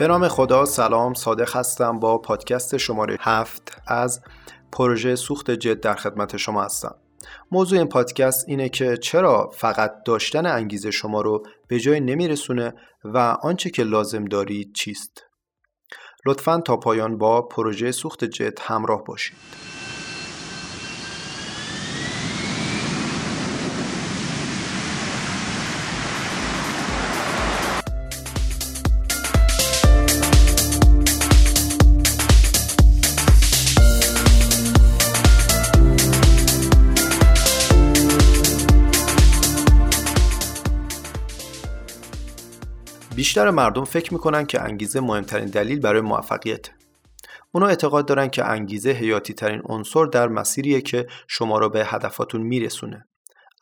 به نام خدا سلام صادق هستم با پادکست شماره هفت از پروژه سوخت جد در خدمت شما هستم. موضوع این پادکست اینه که چرا فقط داشتن انگیزه شما رو به جای نمیرسونه و آنچه که لازم دارید چیست؟ لطفا تا پایان با پروژه سوخت جد همراه باشید. بیشتر مردم فکر می‌کنن که انگیزه مهمترین دلیل برای موفقیت. اونا اعتقاد دارن که انگیزه حیاتی ترین عنصر در مسیریه که شما را به هدفاتون میرسونه.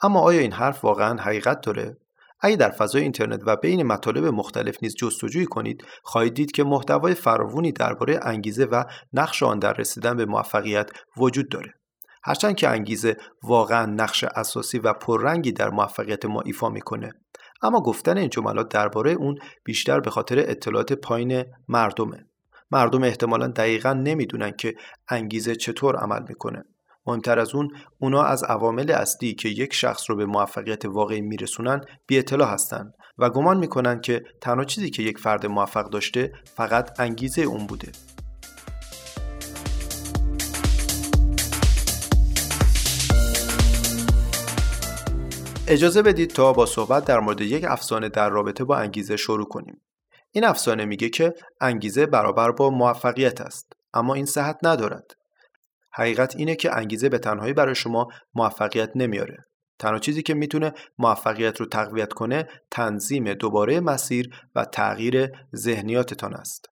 اما آیا این حرف واقعا حقیقت داره؟ اگه در فضای اینترنت و بین مطالب مختلف نیز جستجوی کنید خواهید دید که محتوای فراوانی درباره انگیزه و نقش آن در رسیدن به موفقیت وجود داره هرچند که انگیزه واقعا نقش اساسی و پررنگی در موفقیت ما ایفا می‌کنه اما گفتن این جملات درباره اون بیشتر به خاطر اطلاعات پایین مردمه. مردم احتمالا دقیقا نمی‌دونن که انگیزه چطور عمل می‌کنه. مهمتر از اون اونا از عوامل اصلی که یک شخص رو به موفقیت واقعی میرسونن بی اطلاع هستن و گمان می‌کنن که تنها چیزی که یک فرد موفق داشته فقط انگیزه اون بوده. اجازه بدید تا با صحبت در مورد یک افسانه در رابطه با انگیزه شروع کنیم. این افسانه میگه که انگیزه برابر با موفقیت است اما این صحت ندارد. حقیقت اینه که انگیزه به تنهایی برای شما موفقیت نمیاره. تنها چیزی که می‌تونه موفقیت رو تقویت کنه تنظیم دوباره مسیر و تغییر ذهنیاتتان است.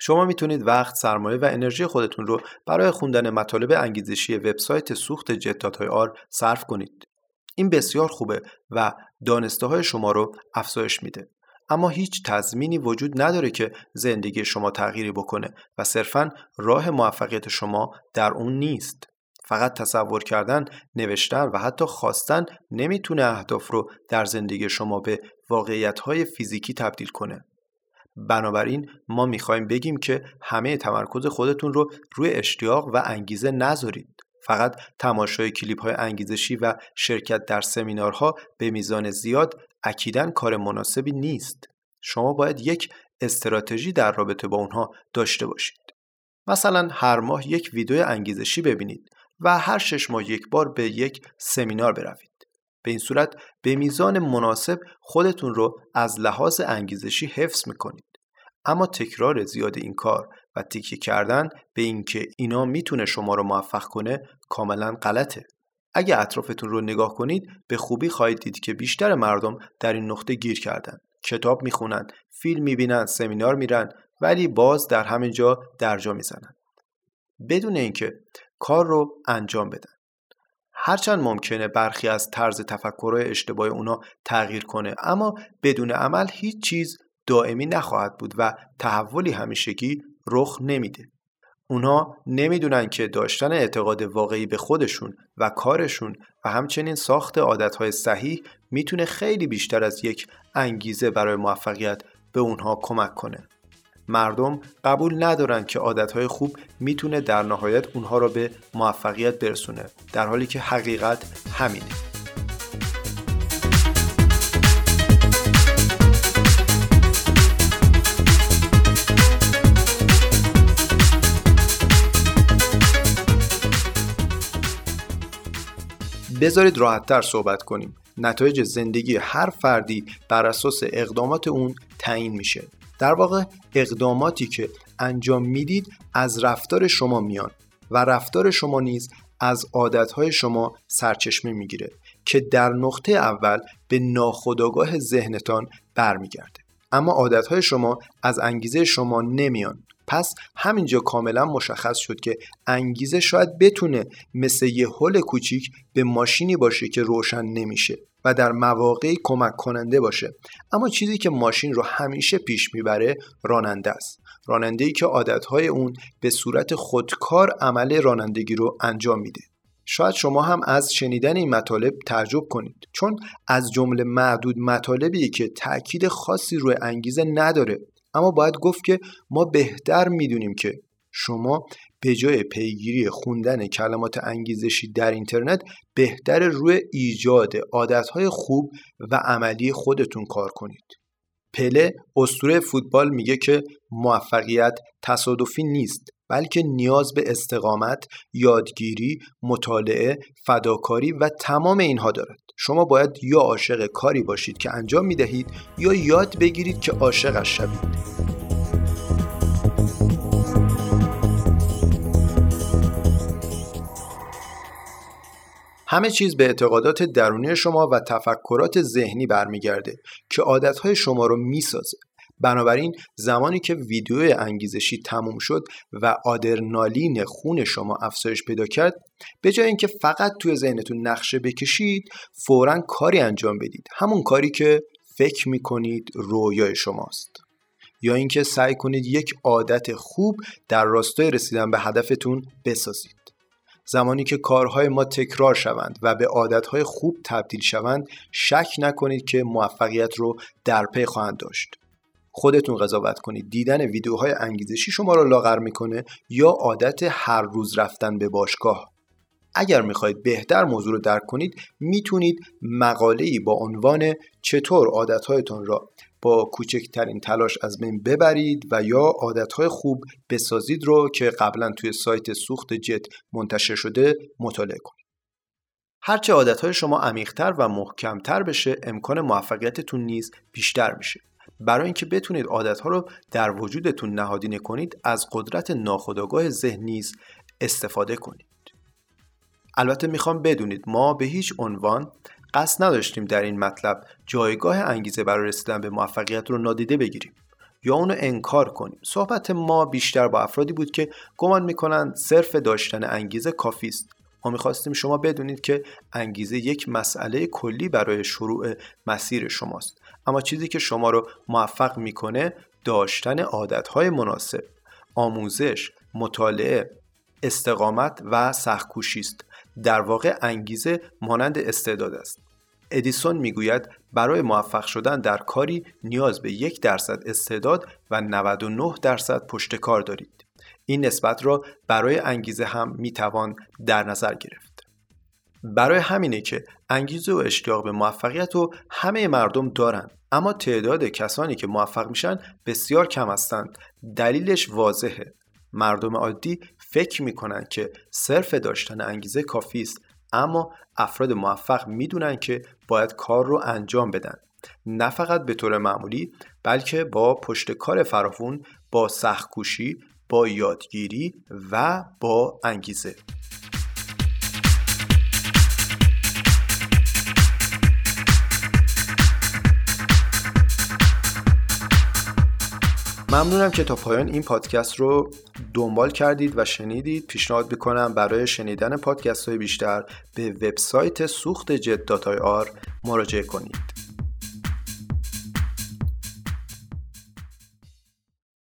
شما می‌تونید وقت، سرمایه و انرژی خودتون رو برای خوندن مطالب انگیزشی وبسایت سوخت جتات آر صرف کنید. این بسیار خوبه و دانسته های شما رو افزایش میده اما هیچ تضمینی وجود نداره که زندگی شما تغییری بکنه و صرفا راه موفقیت شما در اون نیست فقط تصور کردن، نوشتن و حتی خواستن نمی‌تونه اهداف رو در زندگی شما به واقعیت های فیزیکی تبدیل کنه. بنابراین ما می‌خوایم بگیم که همه تمرکز خودتون رو روی اشتیاق و انگیزه نذارید. فقط تماشای کلیپ های انگیزشی و شرکت در سمینارها به میزان زیاد اکیدن کار مناسبی نیست. شما باید یک استراتژی در رابطه با اونها داشته باشید. مثلا هر ماه یک ویدیو انگیزشی ببینید و هر شش ماه یک بار به یک سمینار بروید. به این صورت به میزان مناسب خودتون رو از لحاظ انگیزشی حفظ می‌کنید. اما تکرار زیاد این کار و تیکه کردن به اینکه اینا می‌تونه شما رو موفق کنه کاملا غلطه. اگه اطرافتون رو نگاه کنید به خوبی خواهید دید که بیشتر مردم در این نقطه گیر کردن. کتاب می‌خونن، فیلم می‌بینن، سمینار میرن ولی باز در همین جا درجا می‌زنن. بدون اینکه کار رو انجام بدن. هرچند ممکنه برخی از طرز تفکرهای اشتباه اونا تغییر کنه اما بدون عمل هیچ چیز دائمی نخواهد بود و تحولی همیشگی رخ نمیده. اونا نمی‌دونن که داشتن اعتقاد واقعی به خودشون و کارشون و همچنین ساخت عادتهای صحیح می‌تونه خیلی بیشتر از یک انگیزه برای موفقیت به اونها کمک کنه. مردم قبول ندارن که عادتهای خوب می‌تونه در نهایت اونها را به موفقیت برسونه در حالی که حقیقت همینه. بذارید راحتتر صحبت کنیم. نتایج زندگی هر فردی بر اساس اقدامات اون تعیین میشه. در واقع اقداماتی که انجام می‌دید از رفتار شما میان و رفتار شما نیز از عادتهای شما سرچشمه می‌گیره که در نقطه اول به ناخودآگاه ذهنتان برمیگرده. اما عادتهای شما از انگیزه شما نمیان. پس همینجا کاملا مشخص شد که انگیزه شاید بتونه مثل یه هل کوچیک به ماشینی باشه که روشن نمیشه و در مواقعی کمک کننده باشه. اما چیزی که ماشین رو همیشه پیش می‌بره راننده است. راننده ای که عادتهای اون به صورت خودکار عمل رانندگی رو انجام میده. شاید شما هم از شنیدن این مطالب تعجب کنید چون از جمله معدود مطالبی که تاکید خاصی روی انگیزه نداره. اما باید گفت که ما بهتر می‌دونیم که شما به جای پیگیری خوندن کلمات انگیزشی در اینترنت بهتر روی ایجاد عادتهای خوب و عملی خودتون کار کنید. پله اسطوره فوتبال میگه که موفقیت تصادفی نیست بلکه نیاز به استقامت، یادگیری، مطالعه، فداکاری و تمام اینها دارد. شما باید یا عاشق کاری باشید که انجام می‌دهید یا یاد بگیرید که عاشقش شوید. همه چیز به اعتقادات درونی شما و تفکرات ذهنی برمیگرده که عادتهای شما رو می‌سازه. بنابراین زمانی که ویدیو انگیزشی تموم شد و آدرنالین خون شما افزایش پیدا کرد به جای اینکه فقط توی ذهنتون نقشه بکشید فورا کاری انجام بدید. همون کاری که فکر می‌کنید رویای شماست. یا اینکه سعی کنید یک عادت خوب در راستای رسیدن به هدفتون بسازید. زمانی که کارهای ما تکرار شوند و به عادتهای خوب تبدیل شوند شک نکنید که موفقیت رو در پی خواهند داشت. خودتون قضاوت کنید دیدن ویدیوهای انگیزشی شما رو لاغر می‌کنه یا عادت هر روز رفتن به باشگاه اگر می‌خواهید بهتر موضوع رو درک کنید می‌تونید مقاله ای با عنوان چطور عادتهایتان را با کوچکترین تلاش از بین ببرید و یا عادتهای خوب بسازید رو که قبلا توی سایت سوخت جت منتشر شده مطالعه کنید. هرچه عادتهای شما عمیقتر و محکمتر بشه امکان موفقیتتون نیز بیشتر میشه. برای اینکه بتونید عادتها رو در وجودتون نهادینه کنید از قدرت ناخودآگاه ذهن نیز استفاده کنید. البته می‌خوام بدونید ما به هیچ عنوان قصد نداشتیم در این مطلب جایگاه انگیزه برای رسیدن به موفقیت رو نادیده بگیریم یا اونو انکار کنیم صحبت ما بیشتر با افرادی بود که گمان می‌کنند صرف داشتن انگیزه کافی است ما می‌خواستیم شما بدونید که انگیزه یک مسئله کلی برای شروع مسیر شماست. اما چیزی که شما رو موفق می‌کنه داشتن عادتهای مناسب آموزش مطالعه استقامت و سخکوشی است. در واقع انگیزه مانند استعداد است. ادیسون می‌گوید برای موفق شدن در کاری نیاز به یک درصد استعداد و 99 درصد پشت کار دارید. این نسبت را برای انگیزه هم می‌توان در نظر گرفت. برای همینه که انگیزه و اشتیاق به موفقیت رو همه مردم دارند اما تعداد کسانی که موفق میشن بسیار کم هستند. دلیلش واضحه. مردم عادی فکر می‌کنن که صرف داشتن انگیزه کافی است اما افراد موفق می‌دونن که باید کار رو انجام بدن. نه فقط به طور معمولی بلکه با پشت کار فراوون با سختکوشی با یادگیری و با انگیزه. ممنونم که تا پایان این پادکست رو دنبال کردید و شنیدید. پیشنهاد می‌کنم برای شنیدن پادکست های بیشتر به وبسایت سوخت جد آر مراجعه کنید.